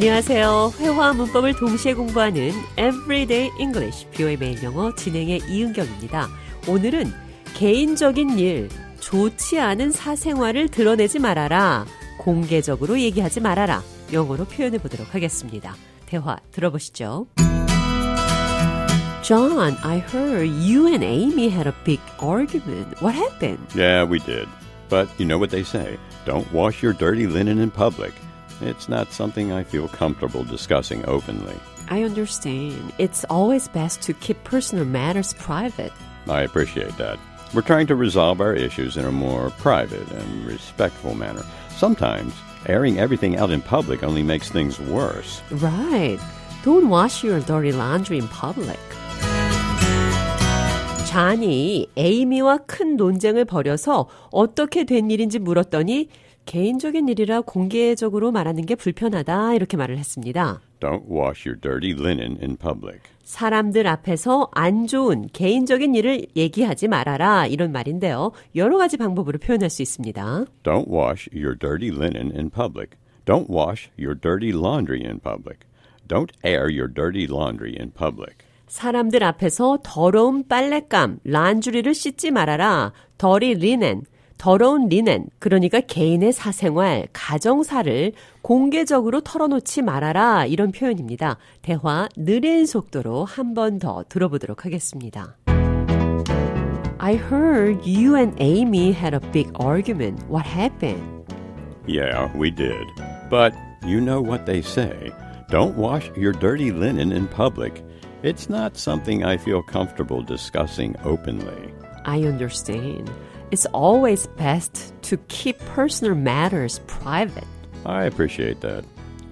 안녕하세요. 회화 문법을 동시에 공부하는 Everyday English, 뷰의 매일 영어 진행의 이은경입니다. 오늘은 개인적인 일, 좋지 않은 사생활을 드러내지 말아라. 공개적으로 얘기하지 말아라. 영어로 표현해 보도록 하겠습니다. 대화 들어보시죠. John, I heard you and Amy had a big argument. What happened? Yeah, we did. But you know what they say don't wash your dirty linen in public. It's not something I feel comfortable discussing openly. I understand. It's always best to keep personal matters private. I appreciate that. We're trying to resolve our issues in a more private and respectful manner. Sometimes, airing everything out in public only makes things worse. Right. Don't wash your dirty laundry in public. 잔이 에이미와 큰 논쟁을 벌여서 어떻게 된 일인지 물었더니 개인적인 일이라 공개적으로 말하는 게 불편하다 이렇게 말을 했습니다. Don't wash your dirty linen in public. 사람들 앞에서 안 좋은 개인적인 일을 얘기하지 말아라 이런 말인데요. 여러 가지 방법으로 표현할 수 있습니다. Don't wash your dirty linen in public. Don't wash your dirty laundry in public. Don't air your dirty laundry in public. 사람들 앞에서 더러운 빨랫감, 란주리를 씻지 말아라. 더리 리넨, 더러운 리넨, 그러니까 개인의 사생활, 가정사를 공개적으로 털어놓지 말아라. 이런 표현입니다. 대화 느린 속도로 한 번 더 들어보도록 하겠습니다. I heard you and Amy had a big argument. What happened? Yeah, we did. But you know what they say don't wash your dirty linen in public. It's not something I feel comfortable discussing openly. I understand. It's always best to keep personal matters private. I appreciate that.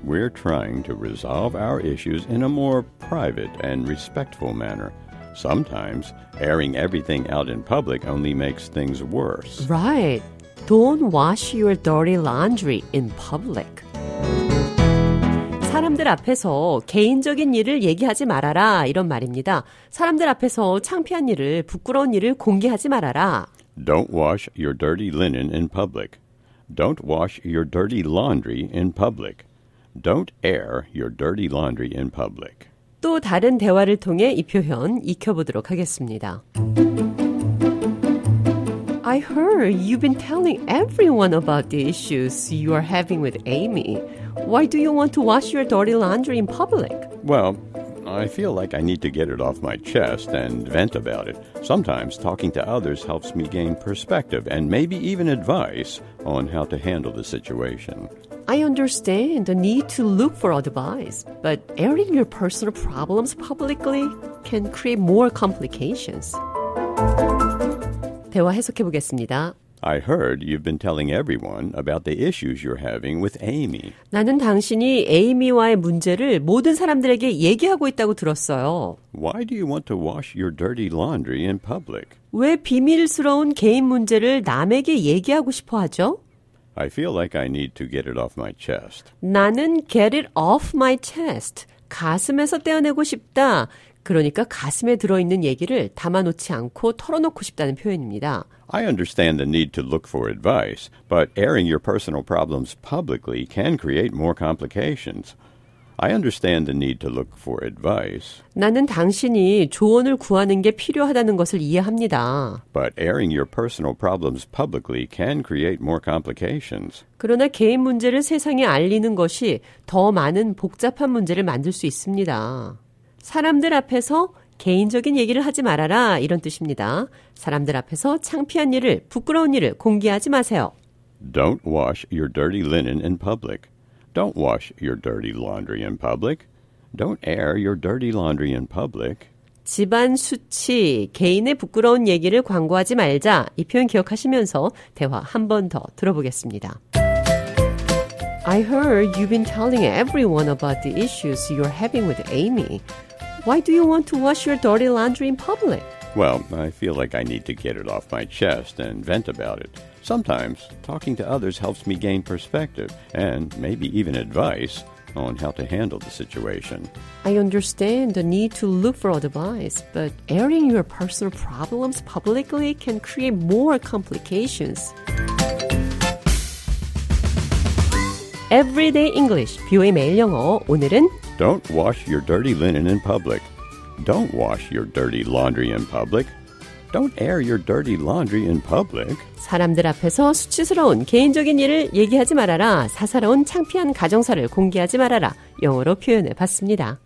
We're trying to resolve our issues in a more private and respectful manner. Sometimes airing everything out in public only makes things worse. Right. Don't wash your dirty laundry in public. 사람들 앞에서 개인적인 일을 얘기하지 말아라 이런 말입니다. 사람들 앞에서 창피한 일을 부끄러운 일을 공개하지 말아라. Don't wash your dirty linen in public. Don't wash your dirty laundry in public. Don't air your dirty laundry in public. 또 다른 대화를 통해 이 표현 익혀보도록 하겠습니다. I heard you've been telling everyone about the issues you are having with Amy. Why do you want to wash your dirty laundry in public? Well, I feel like I need to get it off my chest and vent about it. Sometimes talking to others helps me gain perspective and maybe even advice on how to handle the situation. I understand the need to look for advice, but airing your personal problems publicly can create more complications. 대화 해석해 보겠습니다. I heard you've been telling everyone about the issues you're having with Amy. 나는 당신이 에이미와의 문제를 모든 사람들에게 얘기하고 있다고 들었어요. Why do you want to wash your dirty laundry in public? 왜 비밀스러운 개인 문제를 남에게 얘기하고 싶어 하죠? I feel like I need to get it off my chest. 나는 get it off my chest. 가슴에서 떼어내고 싶다. 그러니까 가슴에 들어 있는 얘기를 담아 놓지 않고 털어놓고 싶다는 표현입니다. I understand the need to look for advice, but airing your personal problems publicly can create more complications. I understand the need to look for advice, 나는 당신이 조언을 구하는 게 필요하다는 것을 이해합니다. but airing your personal problems publicly can create more complications. 그러나 개인 문제를 세상에 알리는 것이 더 많은 복잡한 문제를 만들 수 있습니다. 사람들 앞에서 개인적인 얘기를 하지 말아라 이런 뜻입니다. 사람들 앞에서 창피한 일을, 부끄러운 일을 공개하지 마세요. Don't wash your dirty linen in public. Don't wash your dirty laundry in public. Don't air your dirty laundry in public. 집안 수치, 개인의 부끄러운 얘기를 광고하지 말자. 이 표현 기억하시면서 대화 한 번 더 들어보겠습니다. I heard you've been telling everyone about the issues you're having with Amy. Why do you want to wash your dirty laundry in public? Well, I feel like I need to get it off my chest and vent about it. Sometimes talking to others helps me gain perspective and maybe even advice on how to handle the situation. I understand the need to look for advice, but airing your personal problems publicly can create more complications. Everyday English, 뷰의 매일 영어. 오늘은 Don't wash your dirty linen in public. Don't wash your dirty laundry in public. Don't air your dirty laundry in public. 사람들 앞에서 수치스러운 개인적인 일을 얘기하지 말아라. 사사로운 창피한 가정사를 공개하지 말아라. 영어로 표현해 봤습니다.